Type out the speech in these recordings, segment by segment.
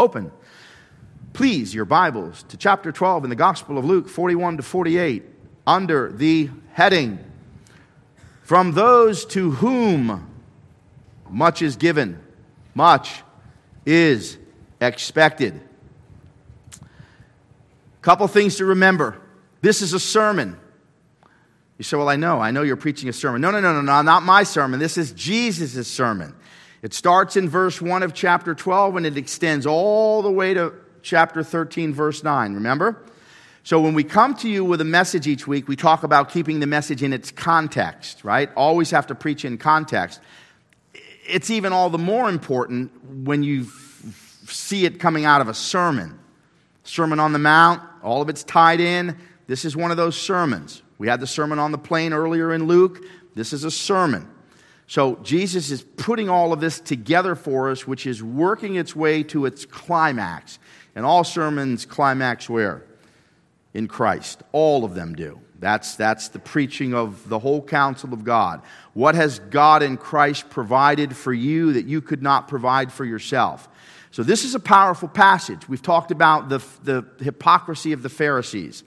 Open, please, your Bibles to chapter 12 in the Gospel of Luke, 41 to 48, under the heading From those to whom much is given, much is expected. Couple things to remember. This is a sermon. You say, Well, I know. I know you're preaching a sermon. No, no, no, no, no, not my sermon. This is Jesus' sermon. It starts in verse 1 of chapter 12 and it extends all the way to chapter 13, verse 9. Remember? So when we come to you with a message each week, we talk about keeping the message in its context, right? Always have to preach in context. It's even all the more important when you see it coming out of a sermon. Sermon on the Mount, all of it's tied in. This is one of those sermons. We had the sermon on the plain earlier in Luke. This is a sermon. So Jesus is putting all of this together for us, which is working its way to its climax. And all sermons climax where? In Christ. All of them do. That's, that's the preaching of the whole counsel of God. What has God in Christ provided for you that you could not provide for yourself? So, this is a powerful passage. We've talked about the, the hypocrisy of the Pharisees,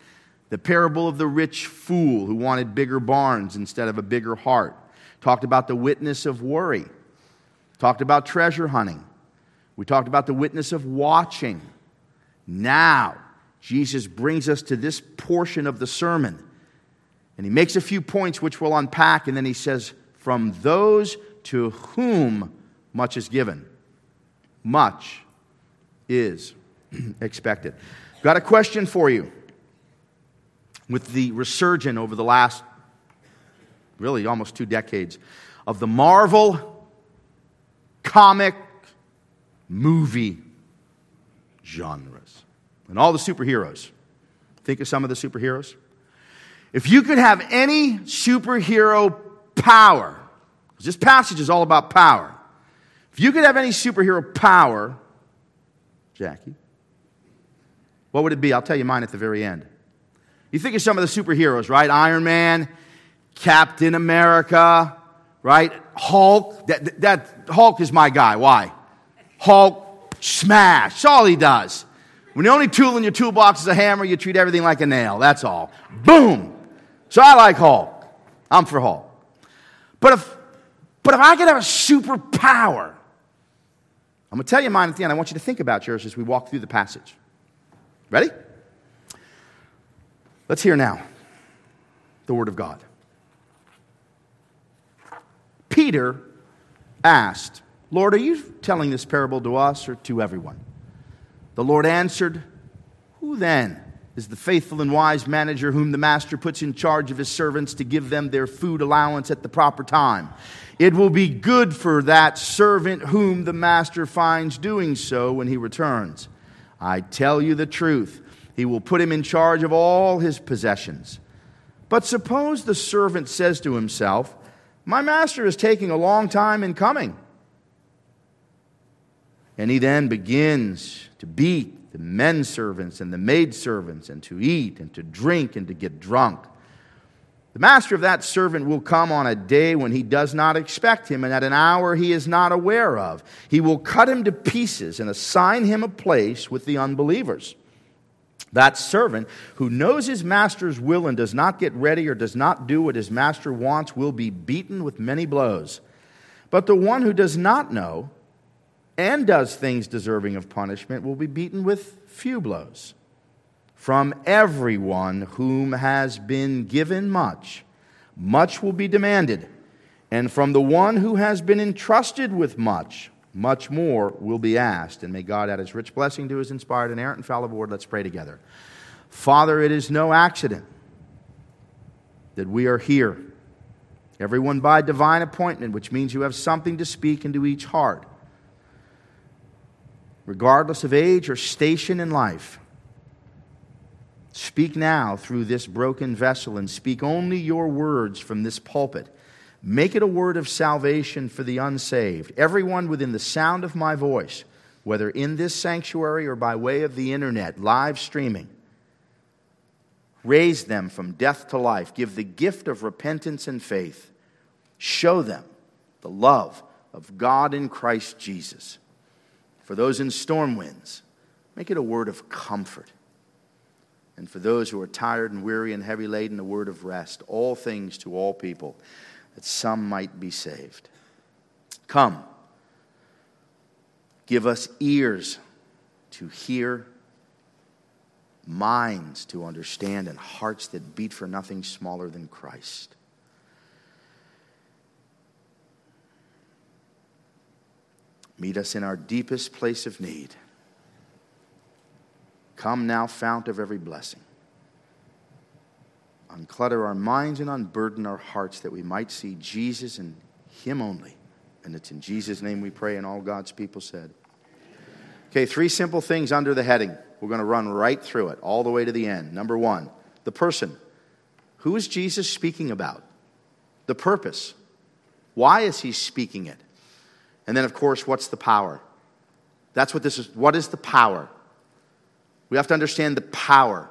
the parable of the rich fool who wanted bigger barns instead of a bigger heart. Talked about the witness of worry. Talked about treasure hunting. We talked about the witness of watching. Now, Jesus brings us to this portion of the sermon. And he makes a few points which we'll unpack, and then he says, From those to whom much is given much is expected. Got a question for you. With the resurgence over the last, really almost two decades, of the Marvel comic movie genres and all the superheroes. Think of some of the superheroes. If you could have any superhero power, this passage is all about power. If you could have any superhero power, Jackie, what would it be? I'll tell you mine at the very end. You think of some of the superheroes, right? Iron Man, Captain America, right? Hulk. That, that Hulk is my guy. Why? Hulk smash. That's all he does. When the only tool in your toolbox is a hammer, you treat everything like a nail. That's all. Boom. So I like Hulk. I'm for Hulk. But if, but if I could have a superpower, I'm going to tell you mine at the end. I want you to think about yours as we walk through the passage. Ready? Let's hear now the Word of God. Peter asked, Lord, are you telling this parable to us or to everyone? The Lord answered, Who then is the faithful and wise manager whom the master puts in charge of his servants to give them their food allowance at the proper time? It will be good for that servant whom the master finds doing so when he returns. I tell you the truth, he will put him in charge of all his possessions. But suppose the servant says to himself, My master is taking a long time in coming. And he then begins to beat the men servants and the maid servants, and to eat and to drink and to get drunk. The master of that servant will come on a day when he does not expect him and at an hour he is not aware of. He will cut him to pieces and assign him a place with the unbelievers. That servant who knows his master's will and does not get ready or does not do what his master wants will be beaten with many blows. But the one who does not know and does things deserving of punishment will be beaten with few blows. From everyone whom has been given much, much will be demanded. And from the one who has been entrusted with much, much more will be asked. And may God add his rich blessing to his inspired and errant and fallible word. Let's pray together. Father, it is no accident that we are here. Everyone by divine appointment, which means you have something to speak into each heart, regardless of age or station in life. Speak now through this broken vessel and speak only your words from this pulpit. Make it a word of salvation for the unsaved. Everyone within the sound of my voice, whether in this sanctuary or by way of the internet, live streaming, raise them from death to life. Give the gift of repentance and faith. Show them the love of God in Christ Jesus. For those in storm winds, make it a word of comfort. And for those who are tired and weary and heavy laden, a word of rest. All things to all people, that some might be saved. Come, give us ears to hear, minds to understand, and hearts that beat for nothing smaller than Christ. Meet us in our deepest place of need. Come now, fount of every blessing. Unclutter our minds and unburden our hearts that we might see Jesus and Him only. And it's in Jesus' name we pray, and all God's people said. Okay, three simple things under the heading. We're going to run right through it, all the way to the end. Number one, the person. Who is Jesus speaking about? The purpose. Why is he speaking it? And then, of course, what's the power? That's what this is. What is the power? We have to understand the power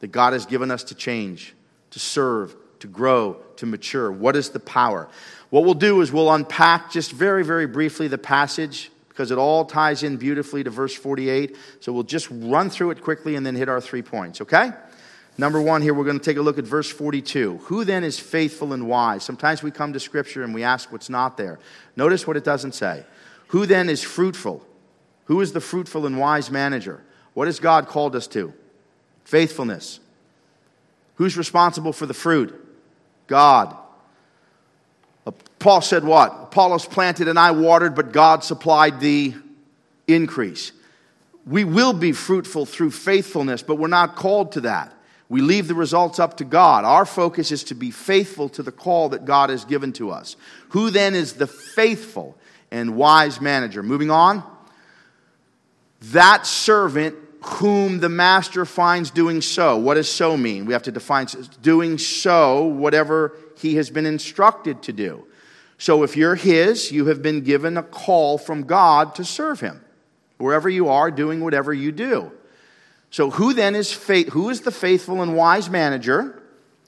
that God has given us to change, to serve, to grow, to mature. What is the power? What we'll do is we'll unpack just very, very briefly the passage because it all ties in beautifully to verse 48. So we'll just run through it quickly and then hit our three points, okay? Number one, here we're going to take a look at verse 42. Who then is faithful and wise? Sometimes we come to Scripture and we ask what's not there. Notice what it doesn't say. Who then is fruitful? Who is the fruitful and wise manager? What has God called us to? Faithfulness. Who's responsible for the fruit? God. Uh, Paul said what? Apollos planted and I watered, but God supplied the increase. We will be fruitful through faithfulness, but we're not called to that. We leave the results up to God. Our focus is to be faithful to the call that God has given to us. Who then is the faithful and wise manager? Moving on. That servant whom the master finds doing so. What does so mean? We have to define doing so, whatever he has been instructed to do. So if you're his, you have been given a call from God to serve him. Wherever you are, doing whatever you do. So, who then is faith? Who is the faithful and wise manager?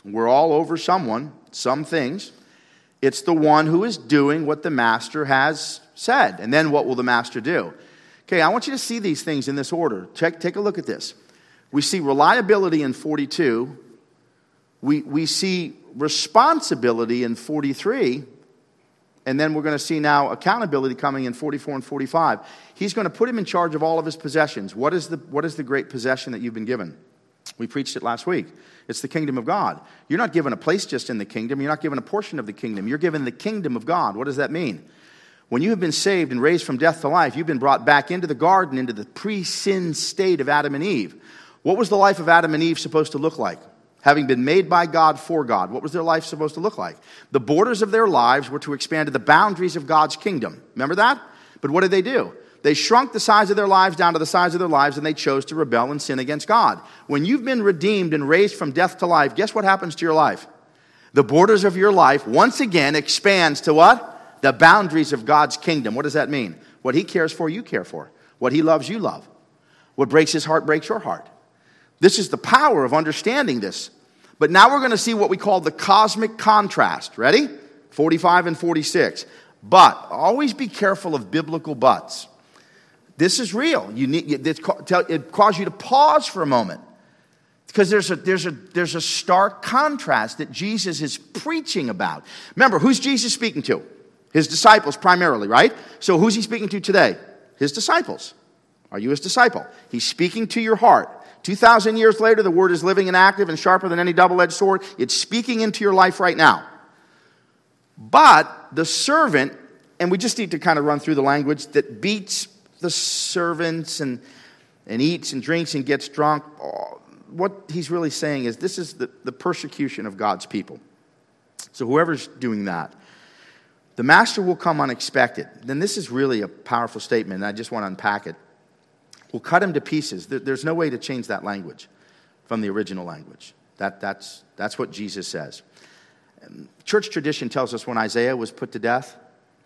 We're all over someone, some things. It's the one who is doing what the master has said. And then what will the master do? Okay, I want you to see these things in this order. Check, take a look at this. We see reliability in 42, we, we see responsibility in 43, and then we're going to see now accountability coming in 44 and 45. He's going to put him in charge of all of his possessions. What is the, what is the great possession that you've been given? We preached it last week. It's the kingdom of God. You're not given a place just in the kingdom, you're not given a portion of the kingdom. You're given the kingdom of God. What does that mean? When you have been saved and raised from death to life, you've been brought back into the garden, into the pre sin state of Adam and Eve. What was the life of Adam and Eve supposed to look like? having been made by God for God. What was their life supposed to look like? The borders of their lives were to expand to the boundaries of God's kingdom. Remember that? But what did they do? They shrunk the size of their lives down to the size of their lives and they chose to rebel and sin against God. When you've been redeemed and raised from death to life, guess what happens to your life? The borders of your life once again expands to what? The boundaries of God's kingdom. What does that mean? What he cares for, you care for. What he loves, you love. What breaks his heart breaks your heart. This is the power of understanding this. But now we're going to see what we call the cosmic contrast. Ready? 45 and 46. But always be careful of biblical buts. This is real. You need, it causes you to pause for a moment because there's a, there's, a, there's a stark contrast that Jesus is preaching about. Remember, who's Jesus speaking to? His disciples primarily, right? So who's he speaking to today? His disciples. Are you his disciple? He's speaking to your heart. 2,000 years later, the word is living and active and sharper than any double edged sword. It's speaking into your life right now. But the servant, and we just need to kind of run through the language that beats the servants and, and eats and drinks and gets drunk. Uh, what he's really saying is this is the, the persecution of God's people. So whoever's doing that, the master will come unexpected. Then this is really a powerful statement, and I just want to unpack it We'll cut him to pieces. There's no way to change that language from the original language. That, that's, that's what Jesus says. Church tradition tells us when Isaiah was put to death,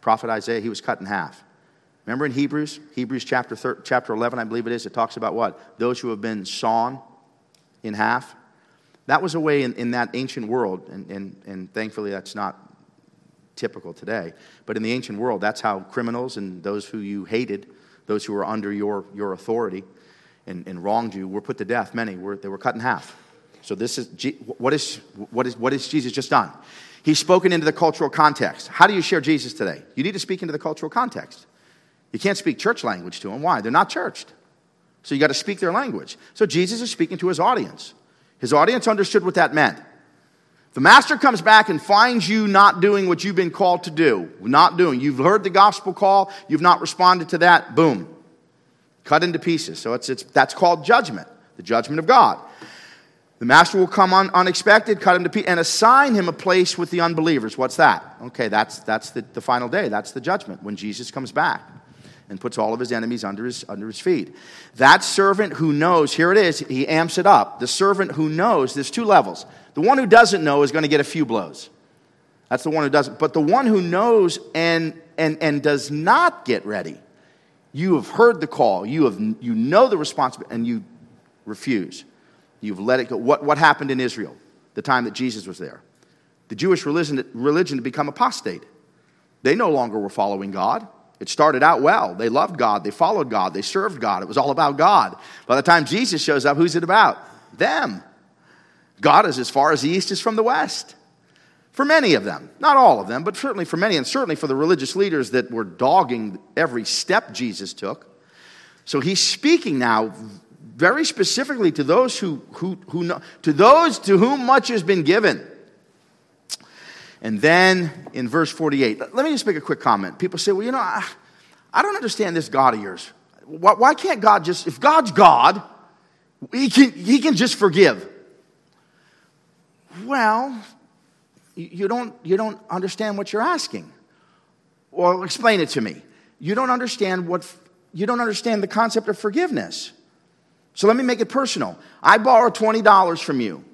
prophet Isaiah, he was cut in half. Remember in Hebrews, Hebrews chapter, thir- chapter 11, I believe it is, it talks about what? Those who have been sawn in half. That was a way in, in that ancient world, and, and, and thankfully that's not typical today, but in the ancient world, that's how criminals and those who you hated those who were under your, your authority and, and wronged you were put to death. Many were, they were cut in half. So this is what is what is what is Jesus just done? He's spoken into the cultural context. How do you share Jesus today? You need to speak into the cultural context. You can't speak church language to them. Why? They're not churched. So you got to speak their language. So Jesus is speaking to his audience. His audience understood what that meant. The master comes back and finds you not doing what you've been called to do, not doing. You've heard the gospel call, you've not responded to that, boom. Cut into pieces. So it's, it's, that's called judgment, the judgment of God. The master will come on unexpected, cut him to pieces, and assign him a place with the unbelievers. What's that? Okay, that's, that's the, the final day. That's the judgment when Jesus comes back and puts all of his enemies under his, under his feet. That servant who knows, here it is, he amps it up. The servant who knows, there's two levels. The one who doesn't know is going to get a few blows. That's the one who doesn't. But the one who knows and, and, and does not get ready, you have heard the call, you, have, you know the responsibility, and you refuse. You've let it go. What, what happened in Israel the time that Jesus was there? The Jewish religion, religion had become apostate. They no longer were following God. It started out well. They loved God. They followed God. They served God. It was all about God. By the time Jesus shows up, who's it about? Them. God is as far as the east is from the west. For many of them, not all of them, but certainly for many, and certainly for the religious leaders that were dogging every step Jesus took. So he's speaking now very specifically to those who, who, who know, to those to whom much has been given. And then in verse 48, let me just make a quick comment. People say, well, you know, I, I don't understand this God of yours. Why, why can't God just, if God's God, he can, he can just forgive. Well, you don't, you don't understand what you're asking. Well, explain it to me. You don't understand what, you don't understand the concept of forgiveness. So let me make it personal. I borrow $20 from you.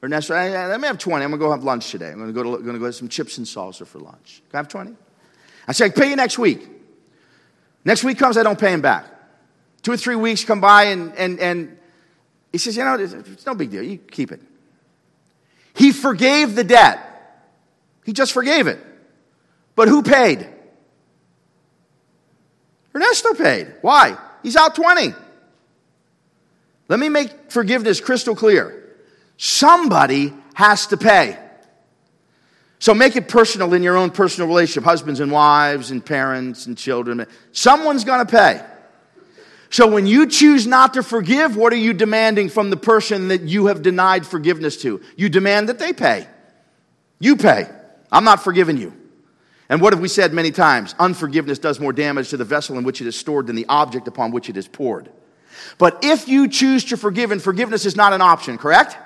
Or next, let me have 20. I'm to go have lunch today. I'm to go to, to go have some chips and salsa for lunch. Can I have 20? I say, I pay you next week. Next week comes, I don't pay him back. Two or three weeks come by, and, and, and he says, You know, it's no big deal. You keep it. He forgave the debt. He just forgave it. But who paid? Ernesto paid. Why? He's out 20. Let me make forgiveness crystal clear. Somebody has to pay. So make it personal in your own personal relationship, husbands and wives and parents and children. Someone's going to pay. So when you choose not to forgive, what are you demanding from the person that you have denied forgiveness to? You demand that they pay. You pay. I'm not forgiving you. And what have we said many times? Unforgiveness does more damage to the vessel in which it is stored than the object upon which it is poured. But if you choose to forgive, and forgiveness is not an option, correct?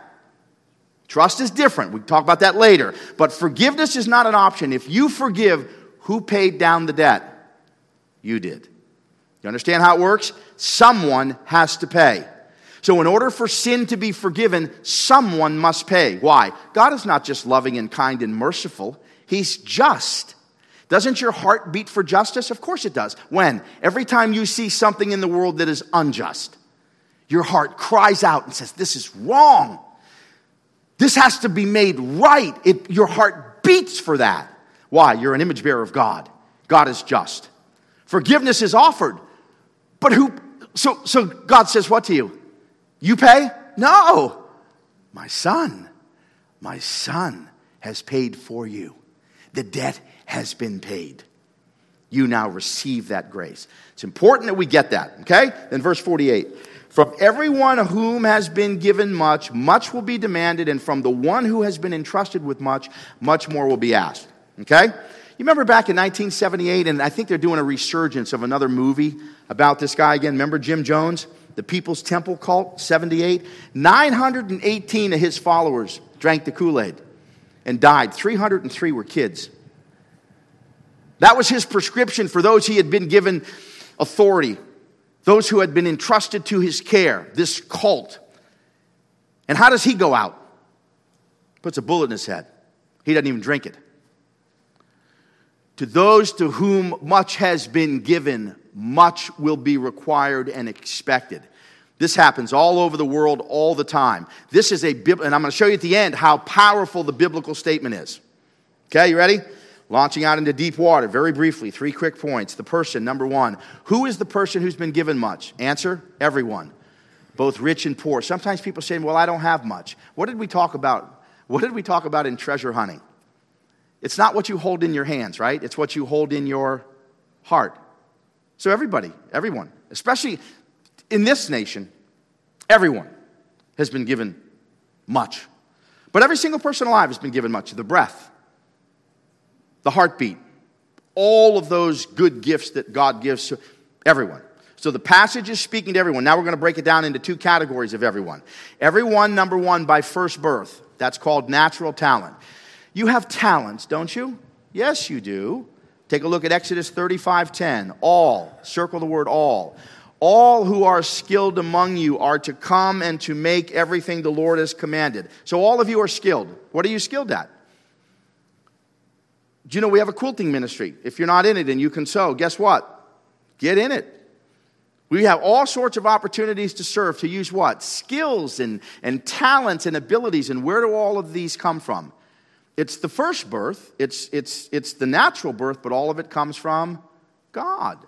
Trust is different. We talk about that later. But forgiveness is not an option. If you forgive, who paid down the debt? You did. You understand how it works? Someone has to pay. So, in order for sin to be forgiven, someone must pay. Why? God is not just loving and kind and merciful, He's just. Doesn't your heart beat for justice? Of course it does. When? Every time you see something in the world that is unjust, your heart cries out and says, This is wrong. This has to be made right. It, your heart beats for that. Why? You're an image bearer of God. God is just. Forgiveness is offered. But who, so, so God says what to you? You pay? No. My son, my son has paid for you. The debt has been paid. You now receive that grace. It's important that we get that, okay? Then verse 48. From everyone whom has been given much, much will be demanded, and from the one who has been entrusted with much, much more will be asked. Okay? You remember back in 1978, and I think they're doing a resurgence of another movie about this guy again. Remember Jim Jones? The People's Temple cult, 78? 918 of his followers drank the Kool Aid and died. 303 were kids. That was his prescription for those he had been given authority those who had been entrusted to his care, this cult. And how does he go out? Puts a bullet in his head. He doesn't even drink it. To those to whom much has been given, much will be required and expected. This happens all over the world all the time. This is a, and I'm going to show you at the end how powerful the biblical statement is. Okay, you ready? Launching out into deep water, very briefly, three quick points. The person, number one. Who is the person who's been given much? Answer everyone, both rich and poor. Sometimes people say, Well, I don't have much. What did we talk about? What did we talk about in treasure hunting? It's not what you hold in your hands, right? It's what you hold in your heart. So, everybody, everyone, especially in this nation, everyone has been given much. But every single person alive has been given much the breath, the heartbeat, all of those good gifts that God gives to everyone. So the passage is speaking to everyone. Now we're going to break it down into two categories of everyone. Everyone, number one, by first birth. That's called natural talent. You have talents, don't you? Yes, you do. Take a look at Exodus 35:10. All, circle the word all. All who are skilled among you are to come and to make everything the Lord has commanded. So all of you are skilled. What are you skilled at? Do you know we have a quilting ministry? If you're not in it and you can sew, guess what? Get in it. We have all sorts of opportunities to serve, to use what? Skills and, and talents and abilities. And where do all of these come from? It's the first birth, it's, it's, it's the natural birth, but all of it comes from God.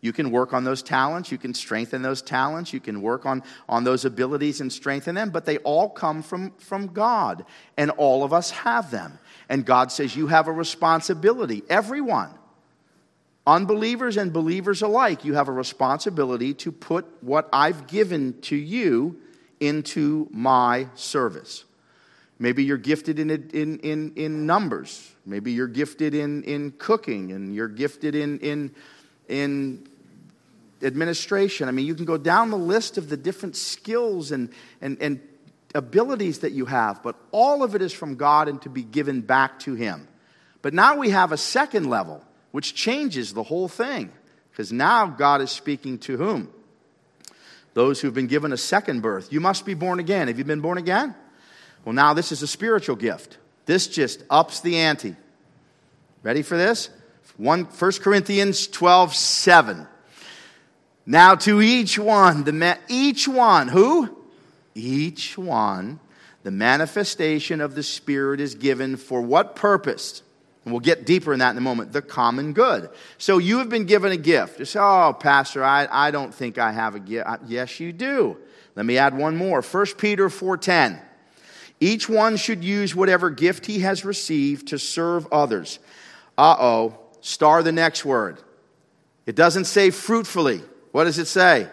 You can work on those talents, you can strengthen those talents, you can work on, on those abilities and strengthen them, but they all come from, from God. And all of us have them. And God says you have a responsibility, everyone. Unbelievers and believers alike, you have a responsibility to put what I've given to you into my service. Maybe you're gifted in, in, in, in numbers. Maybe you're gifted in, in cooking and you're gifted in, in, in administration. I mean, you can go down the list of the different skills and, and, and abilities that you have, but all of it is from God and to be given back to Him. But now we have a second level, which changes the whole thing, because now God is speaking to whom? Those who've been given a second birth. You must be born again. Have you been born again? Well, now this is a spiritual gift. This just ups the ante. Ready for this? 1 Corinthians 12 7. Now to each one, the ma- each one, who? Each one, the manifestation of the Spirit is given for what purpose? And we'll get deeper in that in a moment. The common good. So you have been given a gift. You say, oh, Pastor, I, I don't think I have a gift. Yes, you do. Let me add one more. 1 Peter 4.10. Each one should use whatever gift he has received to serve others. Uh-oh. Star the next word. It doesn't say fruitfully. What does it say?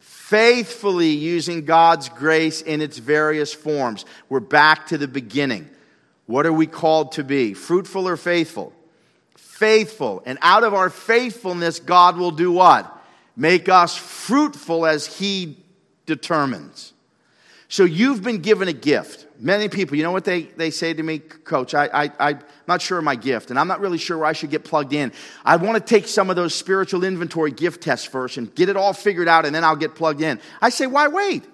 Faithfully using God's grace in its various forms. We're back to the beginning. What are we called to be? Fruitful or faithful? Faithful. And out of our faithfulness, God will do what? Make us fruitful as He determines. So you've been given a gift. Many people, you know what they, they say to me, Coach, I, I, I'm not sure of my gift, and I'm not really sure where I should get plugged in. I want to take some of those spiritual inventory gift tests first and get it all figured out, and then I'll get plugged in. I say, why wait?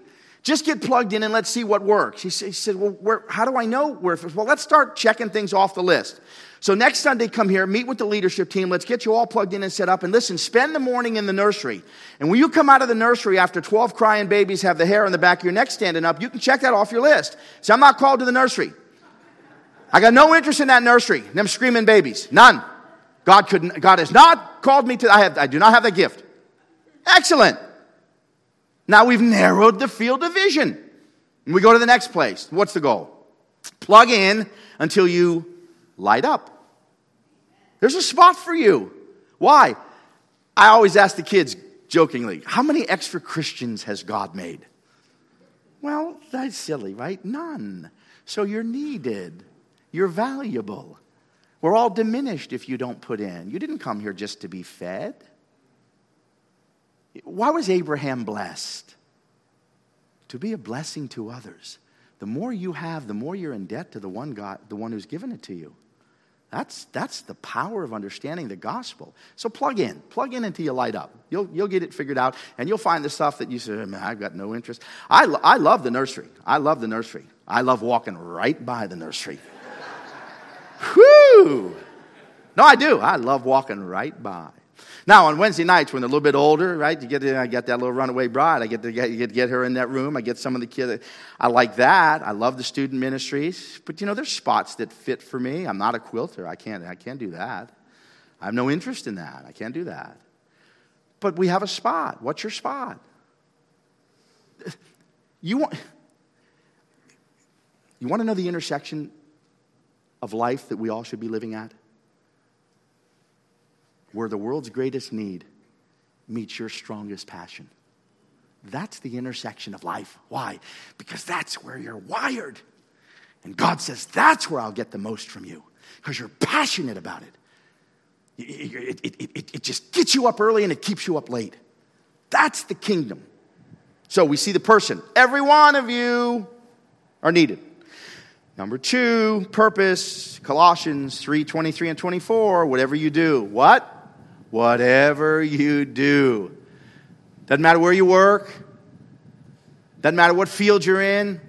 Just get plugged in and let's see what works. He said, Well, where, how do I know where? Well, let's start checking things off the list. So next Sunday, come here, meet with the leadership team. Let's get you all plugged in and set up. And listen, spend the morning in the nursery. And when you come out of the nursery after 12 crying babies have the hair on the back of your neck standing up, you can check that off your list. So I'm not called to the nursery. I got no interest in that nursery, them screaming babies. None. God couldn't, God has not called me to, I have, I do not have that gift. Excellent. Now we've narrowed the field of vision. We go to the next place. What's the goal? Plug in until you light up. There's a spot for you. Why? I always ask the kids jokingly, how many extra Christians has God made? Well, that's silly, right? None. So you're needed. You're valuable. We're all diminished if you don't put in. You didn't come here just to be fed. Why was Abraham blessed? To be a blessing to others. The more you have, the more you're in debt to the one God, the one who's given it to you. That's, that's the power of understanding the gospel. So plug in. Plug in until you light up. You'll, you'll get it figured out, and you'll find the stuff that you say, man, I've got no interest. I, lo- I love the nursery. I love the nursery. I love walking right by the nursery. Whew! No, I do. I love walking right by. Now, on Wednesday nights, when they're a little bit older, right, you get, I get that little runaway bride. I get to get, get, get her in that room. I get some of the kids. I like that. I love the student ministries. But, you know, there's spots that fit for me. I'm not a quilter. I can't, I can't do that. I have no interest in that. I can't do that. But we have a spot. What's your spot? You want, you want to know the intersection of life that we all should be living at? Where the world's greatest need meets your strongest passion. That's the intersection of life. Why? Because that's where you're wired. And God says, that's where I'll get the most from you because you're passionate about it. It, it, it. it, just gets you up early and it keeps you up late. That's the kingdom. So we see the person. Every one of you are needed. Number two, purpose. Colossians 3 23 and 24. Whatever you do, what? Whatever you do. Doesn't matter where you work, doesn't matter what field you're in,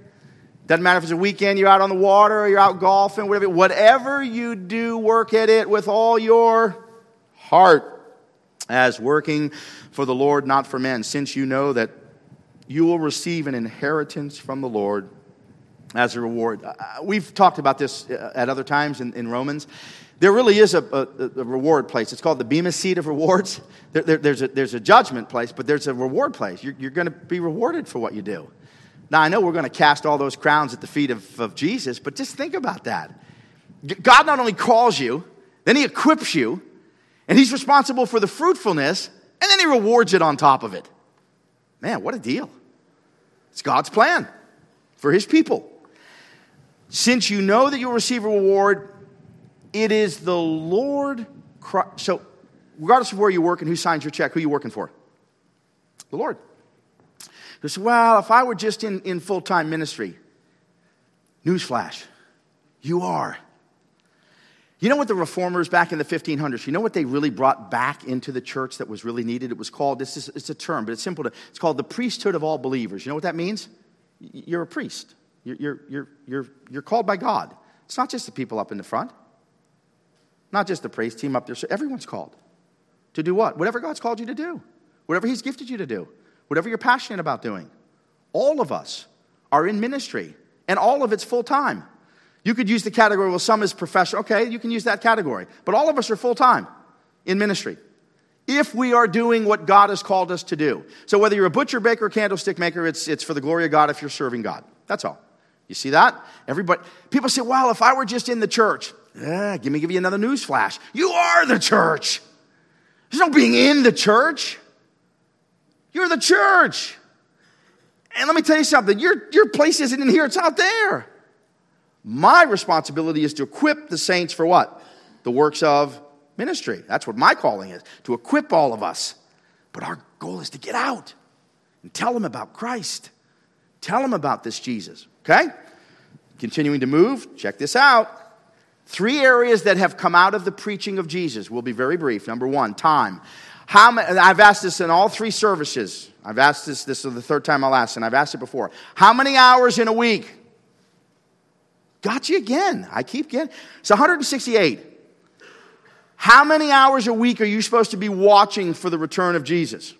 doesn't matter if it's a weekend, you're out on the water or you're out golfing, whatever. Whatever you do, work at it with all your heart as working for the Lord, not for men, since you know that you will receive an inheritance from the Lord as a reward. Uh, we've talked about this uh, at other times in, in Romans. There really is a, a, a, reward place. It's called the Bema Seat of Rewards. There, there, there's, a, there's a judgment place, but there's a reward place. You're, you're going to be rewarded for what you do. Now, I know we're going to cast all those crowns at the feet of, of Jesus, but just think about that. God not only calls you, then He equips you, and He's responsible for the fruitfulness, and then He rewards it on top of it. Man, what a deal. It's God's plan for His people. Since you know that you'll receive a reward, it is the Lord Christ. So, regardless of where you work and who signs your check, who you working for? The Lord. They say, well, if I were just in, in full time ministry, newsflash, you are. You know what the reformers back in the 1500s, you know what they really brought back into the church that was really needed? It was called, this is, it's a term, but it's simple to, it's called the priesthood of all believers. You know what that means? You're a priest. You're, you're, you're, you're, called by God. It's not just the people up in the front. Not just the praise team up there. So everyone's called to do what? Whatever God's called you to do, whatever He's gifted you to do, whatever you're passionate about doing. All of us are in ministry, and all of it's full time. You could use the category, well, some is professional. Okay, you can use that category. But all of us are full time in ministry if we are doing what God has called us to do. So whether you're a butcher, baker, candlestick maker, it's, it's for the glory of God if you're serving God. That's all. You see that? Everybody, people say, well, if I were just in the church, yeah, give me give you another news flash. You are the church. There's no being in the church. You're the church. And let me tell you something, your, your place isn't in here, it's out there. My responsibility is to equip the saints for what? The works of ministry. That's what my calling is, to equip all of us. But our goal is to get out and tell them about Christ. Tell them about this Jesus, okay? Continuing to move, check this out. Three areas that have come out of the preaching of Jesus. We'll be very brief. Number one, time. How many, I've asked this in all three services. I've asked this, this is the third time I'll ask, and I've asked it before. How many hours in a week? Got you again. I keep getting. It's 168. How many hours a week are you supposed to be watching for the return of Jesus?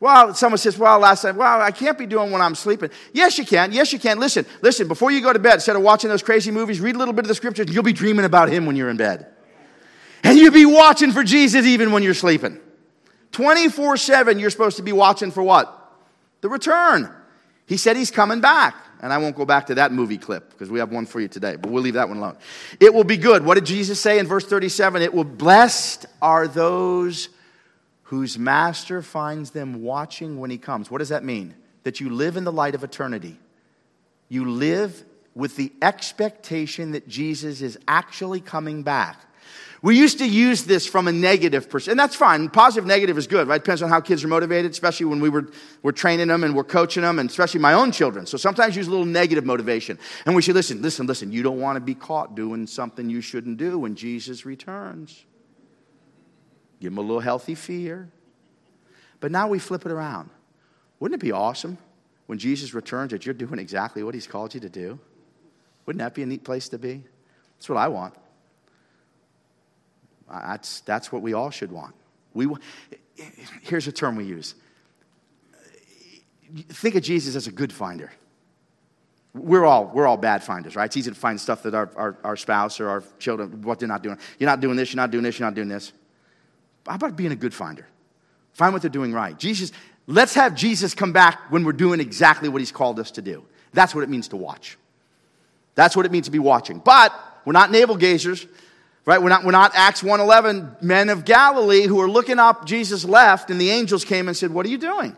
Well, someone says, well, last night, well, I can't be doing when I'm sleeping. Yes, you can. Yes, you can. Listen, listen, before you go to bed, instead of watching those crazy movies, read a little bit of the scriptures, and you'll be dreaming about him when you're in bed. And you'll be watching for Jesus even when you're sleeping. 24 7, you're supposed to be watching for what? The return. He said he's coming back. And I won't go back to that movie clip because we have one for you today, but we'll leave that one alone. It will be good. What did Jesus say in verse 37? It will, blessed are those whose master finds them watching when he comes. What does that mean? That you live in the light of eternity. You live with the expectation that Jesus is actually coming back. We used to use this from a negative perspective, and that's fine. Positive, negative is good, right? Depends on how kids are motivated, especially when we were, were training them and we're coaching them, and especially my own children. So sometimes use a little negative motivation. And we should listen, listen, listen. You don't want to be caught doing something you shouldn't do when Jesus returns. Give them a little healthy fear. But now we flip it around. Wouldn't it be awesome when Jesus returns that you're doing exactly what he's called you to do? Wouldn't that be a neat place to be? That's what I want. That's, that's what we all should want. We, here's a term we use think of Jesus as a good finder. We're all, we're all bad finders, right? It's easy to find stuff that our, our, our spouse or our children, what they're not doing. You're not doing this, you're not doing this, you're not doing this. How about being a good finder? Find what they're doing right. Jesus, let's have Jesus come back when we're doing exactly what he's called us to do. That's what it means to watch. That's what it means to be watching. But we're not navel gazers, right? We're not, we're not Acts 1.11 men of Galilee who are looking up, Jesus left, and the angels came and said, what are you doing?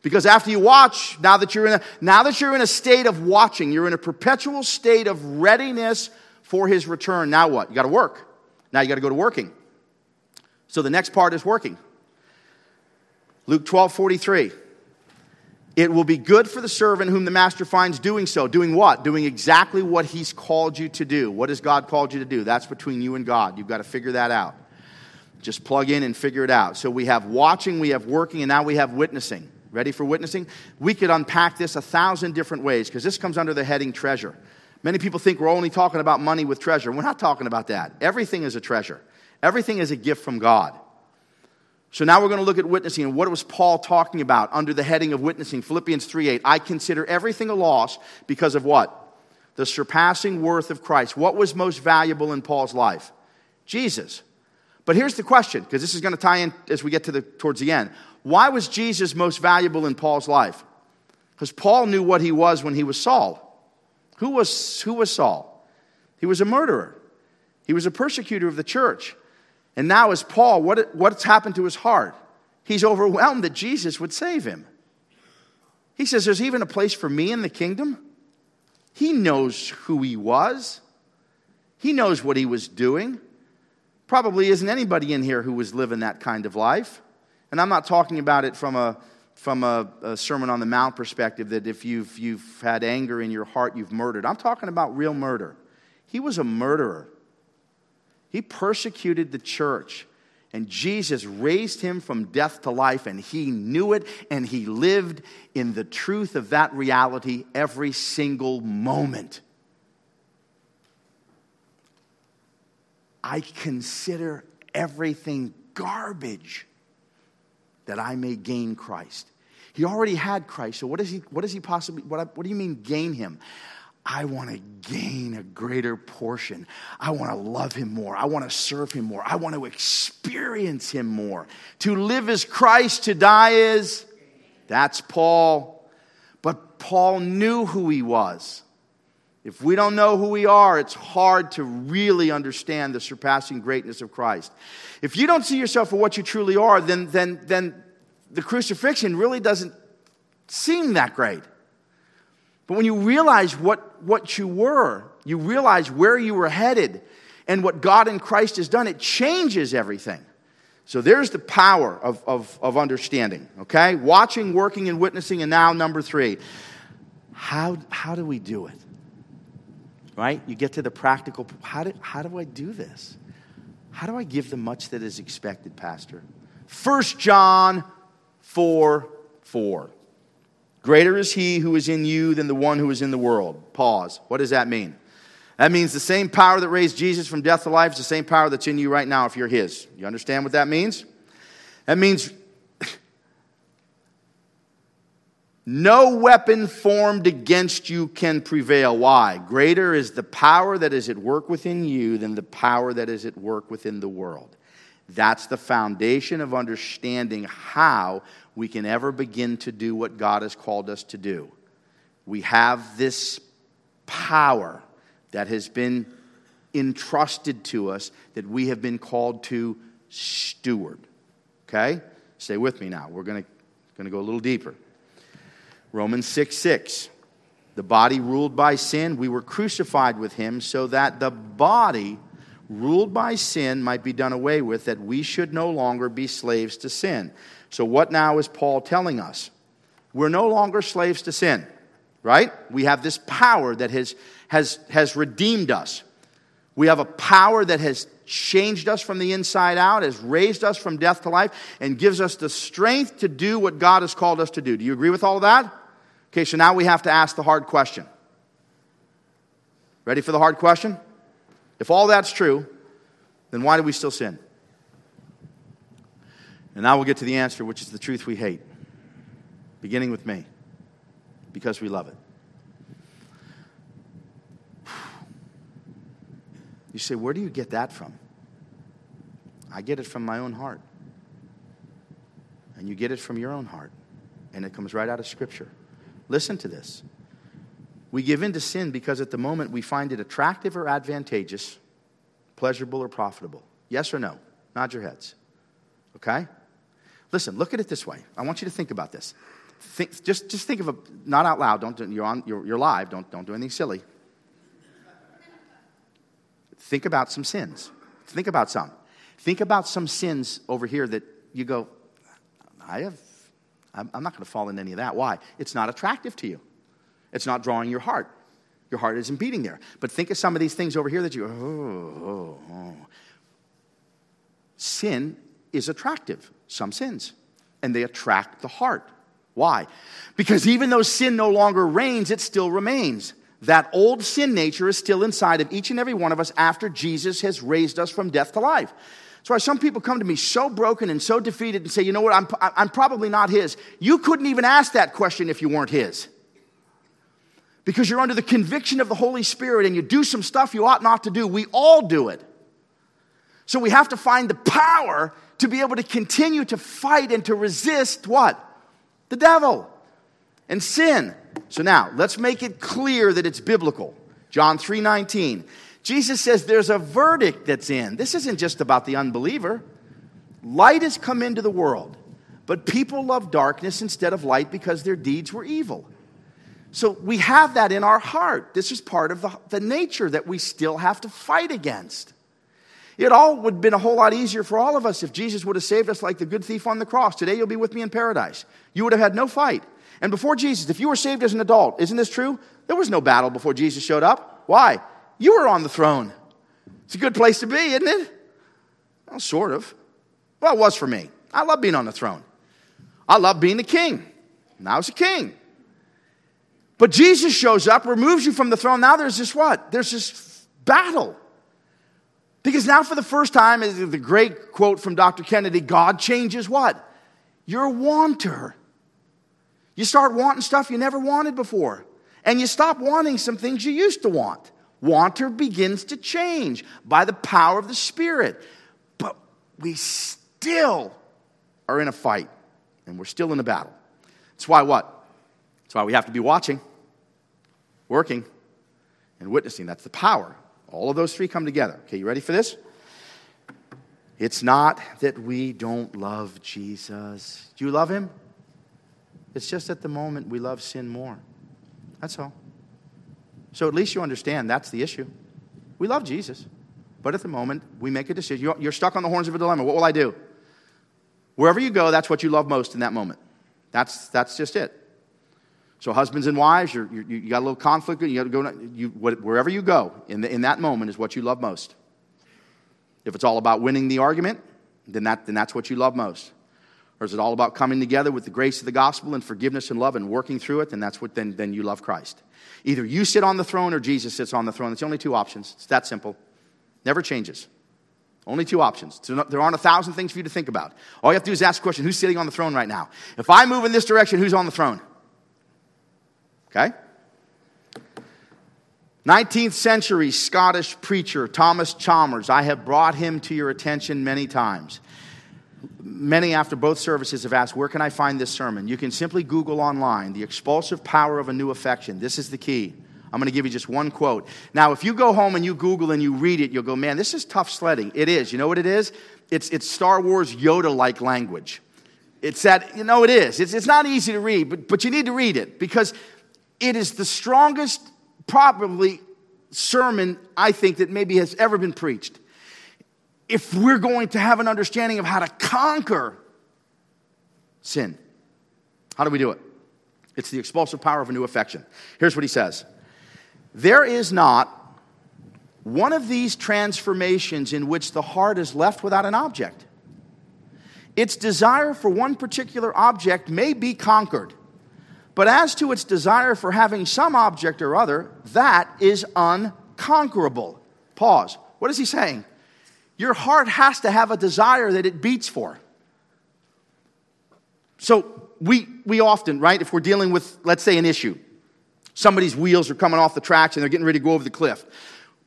Because after you watch, now that you're in a, now that you're in a state of watching, you're in a perpetual state of readiness for his return. Now what? You got to work. Now you got to go to working. So the next part is working. Luke 12, 43. It will be good for the servant whom the master finds doing so. Doing what? Doing exactly what he's called you to do. What has God called you to do? That's between you and God. You've got to figure that out. Just plug in and figure it out. So we have watching, we have working, and now we have witnessing. Ready for witnessing? We could unpack this a thousand different ways because this comes under the heading treasure. Many people think we're only talking about money with treasure. We're not talking about that. Everything is a treasure, everything is a gift from God. So now we're going to look at witnessing and what was Paul talking about under the heading of witnessing? Philippians 3:8. I consider everything a loss because of what? The surpassing worth of Christ. What was most valuable in Paul's life? Jesus. But here's the question, because this is going to tie in as we get to the towards the end. Why was Jesus most valuable in Paul's life? Because Paul knew what he was when he was Saul. Who was, who was Saul? He was a murderer, he was a persecutor of the church. And now, as Paul, what, what's happened to his heart? He's overwhelmed that Jesus would save him. He says, There's even a place for me in the kingdom. He knows who he was, he knows what he was doing. Probably isn't anybody in here who was living that kind of life. And I'm not talking about it from a, from a, a, Sermon on the Mount perspective that if you've, you've had anger in your heart, you've murdered. I'm talking about real murder. He was a murderer, he persecuted the church. And Jesus raised him from death to life, and he knew it, and he lived in the truth of that reality every single moment. I consider everything garbage that I may gain Christ. He already had Christ, so what does he, what does he possibly, what, what do you mean gain him? I want to gain a greater portion. I want to love him more. I want to serve him more. I want to experience him more. To live as Christ, to die is, that's Paul. But Paul knew who he was. If we don't know who we are, it's hard to really understand the surpassing greatness of Christ. If you don't see yourself for what you truly are, then, then, then the crucifixion really doesn't seem that great. But when you realize what, what you were, you realize where you were headed and what God in Christ has done, it changes everything. So there's the power of, of, of understanding, okay? Watching, working, and witnessing. And now, number three, how, how do we do it? right? You get to the practical how do, how do I do this? How do I give the much that is expected, Pastor? 1 John 4 4. Greater is he who is in you than the one who is in the world. Pause. What does that mean? That means the same power that raised Jesus from death to life is the same power that's in you right now if you're his. You understand what that means? That means No weapon formed against you can prevail. Why? Greater is the power that is at work within you than the power that is at work within the world. That's the foundation of understanding how we can ever begin to do what God has called us to do. We have this power that has been entrusted to us that we have been called to steward. Okay? Stay with me now. We're going to go a little deeper. Romans 6 6. The body ruled by sin, we were crucified with him so that the body ruled by sin might be done away with, that we should no longer be slaves to sin. So, what now is Paul telling us? We're no longer slaves to sin, right? We have this power that has, has, has redeemed us. We have a power that has changed us from the inside out, has raised us from death to life, and gives us the strength to do what God has called us to do. Do you agree with all of that? Okay, so now we have to ask the hard question. Ready for the hard question? If all that's true, then why do we still sin? And now we'll get to the answer, which is the truth we hate, beginning with me, because we love it. You say, where do you get that from? I get it from my own heart. And you get it from your own heart. And it comes right out of Scripture. Listen to this. We give in to sin because at the moment we find it attractive or advantageous, pleasurable or profitable. Yes or no? Nod your heads. Okay? Listen, look at it this way. I want you to think about this. Think, just, just think of a, not out loud, don't do, you're, on, you're, you're live, don't, don't do anything silly. Think about some sins. Think about some. Think about some sins over here that you go, I have, I'm not going to fall into any of that. Why? It's not attractive to you. It's not drawing your heart. Your heart isn't beating there. But think of some of these things over here that you, oh, oh, oh. Sin is attractive, some sins, and they attract the heart. Why? Because even though sin no longer reigns, it still remains. That old sin nature is still inside of each and every one of us after Jesus has raised us from death to life. That's why some people come to me so broken and so defeated and say, you know what, I'm, I'm probably not his. You couldn't even ask that question if you weren't his. Because you're under the conviction of the Holy Spirit and you do some stuff you ought not to do. We all do it. So we have to find the power to be able to continue to fight and to resist what? The devil and sin. So now, let's make it clear that it's biblical. John 3:19. Jesus says there's a verdict that's in. This isn't just about the unbeliever. Light has come into the world, but people love darkness instead of light because their deeds were evil. So we have that in our heart. This is part of the, the nature that we still have to fight against. It all would have been a whole lot easier for all of us if Jesus would have saved us like the good thief on the cross. Today you'll be with me in paradise. You would have had no fight. And before Jesus, if you were saved as an adult, isn't this true? There was no battle before Jesus showed up. Why? You were on the throne. It's a good place to be, isn't it? Well, sort of. Well, it was for me. I love being on the throne. I love being the king. And I was a king. But Jesus shows up, removes you from the throne. Now there's this what? There's this battle. Because now, for the first time, is the great quote from Dr. Kennedy God changes what? Your wanter. You start wanting stuff you never wanted before. And you stop wanting some things you used to want. Wanter begins to change by the power of the Spirit. But we still are in a fight and we're still in a battle. That's why what? That's why we have to be watching, working, and witnessing. That's the power. All of those three come together. Okay, you ready for this? It's not that we don't love Jesus. Do you love him? It's just at the moment we love sin more. That's all. So at least you understand that's the issue. We love Jesus, but at the moment we make a decision. You're stuck on the horns of a dilemma. What will I do? Wherever you go, that's what you love most in that moment. That's, that's just it. So, husbands and wives, you're, you got a little conflict. You got to go. You, wherever you go in, the, in that moment is what you love most. If it's all about winning the argument, then, that, then that's what you love most. Or is it all about coming together with the grace of the gospel and forgiveness and love and working through it? Then that's what then, then you love Christ. Either you sit on the throne or Jesus sits on the throne. It's only two options. It's that simple. Never changes. Only two options. There aren't a thousand things for you to think about. All you have to do is ask the question who's sitting on the throne right now? If I move in this direction, who's on the throne? Okay? 19th century Scottish preacher Thomas Chalmers. I have brought him to your attention many times many after both services have asked, Where can I find this sermon? You can simply Google online, The Expulsive Power of a New Affection. This is the key. I'm going to give you just one quote. Now, if you go home and you Google and you read it, you'll go, Man, this is tough sledding. It is. You know what it is? It's, it's Star Wars Yoda like language. It's that, you know, it is. It's, it's not easy to read, but, but you need to read it because it is the strongest, probably, sermon I think that maybe has ever been preached if we're going to have an understanding of how to conquer sin. How do we do it? It's the expulsive power of a new affection. Here's what he says There is not one of these transformations in which the heart is left without an object. Its desire for one particular object may be conquered, but as to its desire for having some object or other, that is unconquerable. Pause. What is he saying? Your heart has to have a desire that it beats for. So we, we often, right, if we're dealing with, let's say, an issue, somebody's wheels are coming off the tracks and they're getting ready to go over the cliff.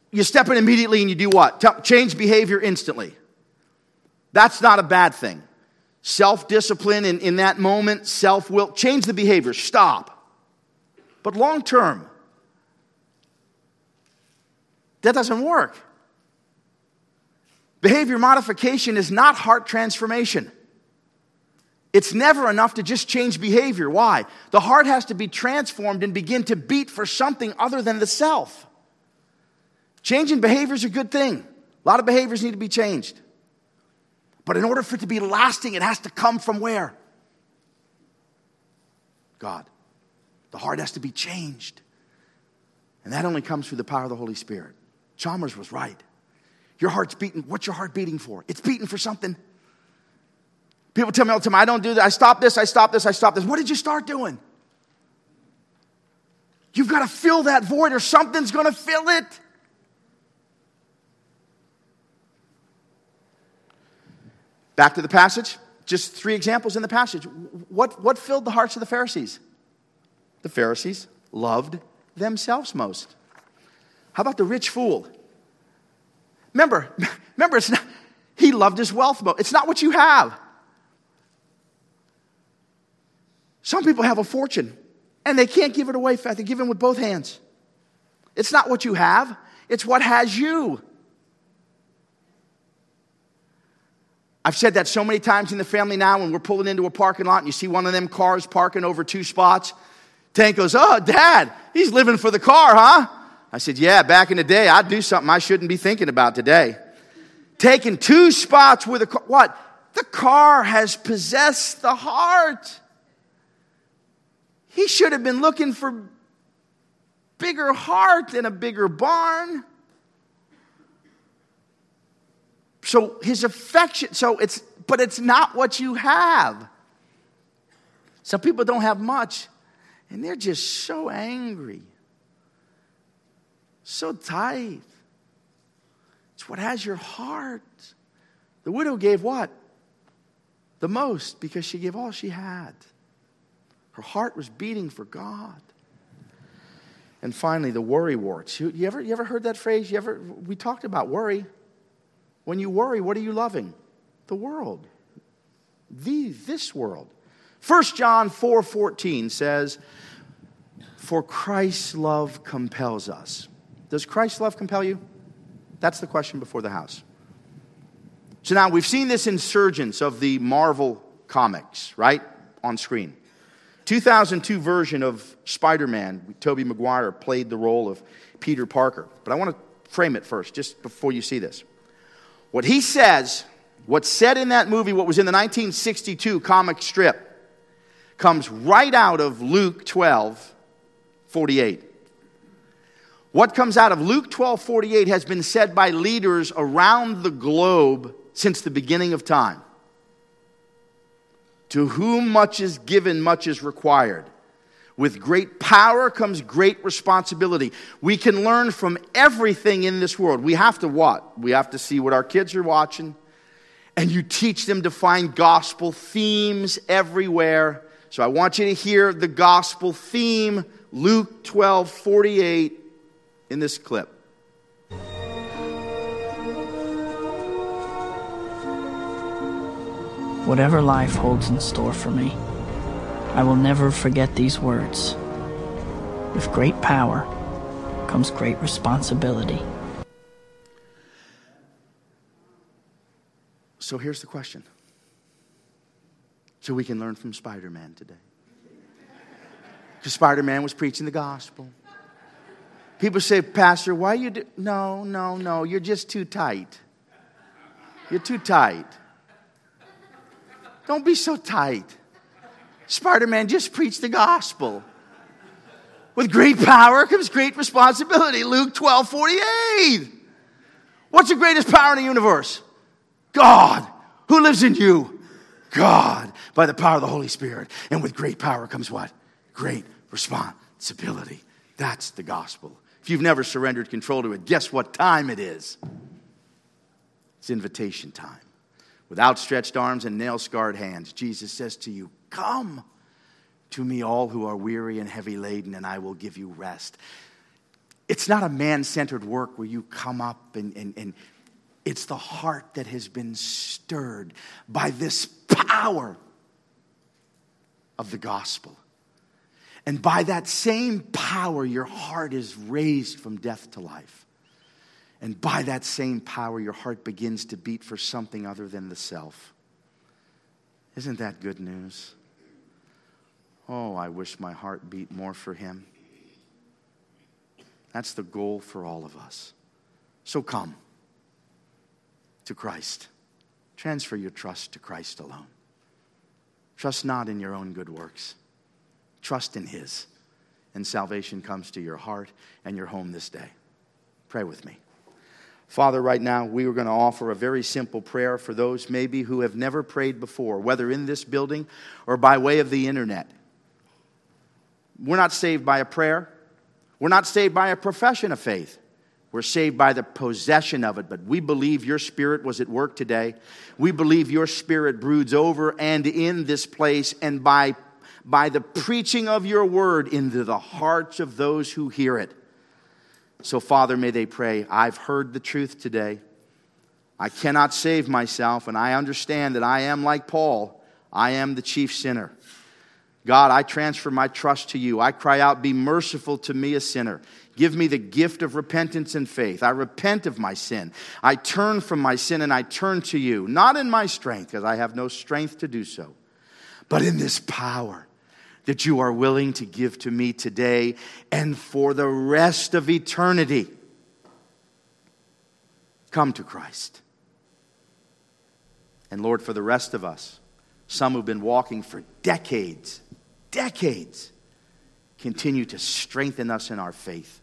You step in immediately and you do what? change behavior instantly. That's not a bad thing. Self discipline in, in that moment, self will, change the behavior, stop. But long term, that doesn't work. Behavior modification is not heart transformation. It's never enough to just change behavior. Why? The heart has to be transformed and begin to beat for something other than the self. Changing behavior is a good thing. A lot of behaviors need to be changed. But in order for it to be lasting, it has to come from where? God. The heart has to be changed. And that only comes through the power of the Holy Spirit. Chalmers was right. Your heart's beating. What's your heart beating for? It's beating for something. People tell me all the time, I don't do that. I stop this, I stop this, I stop this. What did you start doing? You've got to fill that void or something's going to fill it. Back to the passage. Just three examples in the passage. What, what filled the hearts of the Pharisees? The Pharisees loved themselves most. How about the rich fool? Remember, remember, it's not, he loved his wealth most. It's not what you have. Some people have a fortune and they can't give it away. They give it with both hands. It's not what you have, it's what has you. I've said that so many times in the family now when we're pulling into a parking lot and you see one of them cars parking over two spots. Tank goes, Oh, dad, he's living for the car, huh? I said, Yeah, back in the day, I'd do something I shouldn't be thinking about today. Taking two spots with a car. What? The car has possessed the heart. He should have been looking for bigger heart than a bigger barn. So his affection, so it's, but it's not what you have. Some people don't have much, and they're just so angry, so tight. It's what has your heart. The widow gave what? The most because she gave all she had. Her heart was beating for God. And finally, the worry warts. You, you, ever, you ever heard that phrase? You ever, we talked about worry. When you worry, what are you loving? The world. The, this world. 1 John 4 says, For Christ's love compels us. Does Christ's love compel you? That's the question before the house. So now we've seen this insurgence of the Marvel comics, right? On screen. 2002 version of Spider Man, Tobey Maguire played the role of Peter Parker. But I want to frame it first, just before you see this. What he says, what's said in that movie, what was in the 1962 comic strip, comes right out of Luke 12 48. What comes out of Luke 12 48 has been said by leaders around the globe since the beginning of time. To whom much is given, much is required. With great power comes great responsibility. We can learn from everything in this world. We have to what? We have to see what our kids are watching. And you teach them to find gospel themes everywhere. So I want you to hear the gospel theme, Luke 12 48, in this clip. Whatever life holds in store for me. I will never forget these words. With great power comes great responsibility. So here's the question. So we can learn from Spider Man today. Because Spider Man was preaching the gospel. People say, Pastor, why you do? No, no, no, you're just too tight. You're too tight. Don't be so tight. Spider Man just preached the gospel. With great power comes great responsibility. Luke 12 48. What's the greatest power in the universe? God. Who lives in you? God. By the power of the Holy Spirit. And with great power comes what? Great responsibility. That's the gospel. If you've never surrendered control to it, guess what time it is? It's invitation time. With outstretched arms and nail scarred hands, Jesus says to you, Come to me, all who are weary and heavy laden, and I will give you rest. It's not a man centered work where you come up and, and, and it's the heart that has been stirred by this power of the gospel. And by that same power, your heart is raised from death to life. And by that same power, your heart begins to beat for something other than the self. Isn't that good news? Oh, I wish my heart beat more for him. That's the goal for all of us. So come to Christ. Transfer your trust to Christ alone. Trust not in your own good works, trust in His. And salvation comes to your heart and your home this day. Pray with me. Father, right now, we are going to offer a very simple prayer for those maybe who have never prayed before, whether in this building or by way of the internet. We're not saved by a prayer, we're not saved by a profession of faith. We're saved by the possession of it, but we believe your spirit was at work today. We believe your spirit broods over and in this place, and by, by the preaching of your word into the hearts of those who hear it. So, Father, may they pray, I've heard the truth today. I cannot save myself, and I understand that I am like Paul. I am the chief sinner. God, I transfer my trust to you. I cry out, Be merciful to me, a sinner. Give me the gift of repentance and faith. I repent of my sin. I turn from my sin and I turn to you, not in my strength, because I have no strength to do so, but in this power that you are willing to give to me today and for the rest of eternity. Come to Christ. And Lord, for the rest of us, some who've been walking for decades, decades, continue to strengthen us in our faith,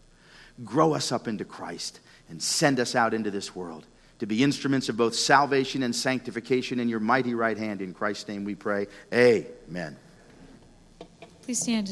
grow us up into Christ, and send us out into this world to be instruments of both salvation and sanctification in your mighty right hand. In Christ's name we pray. Amen. Please stand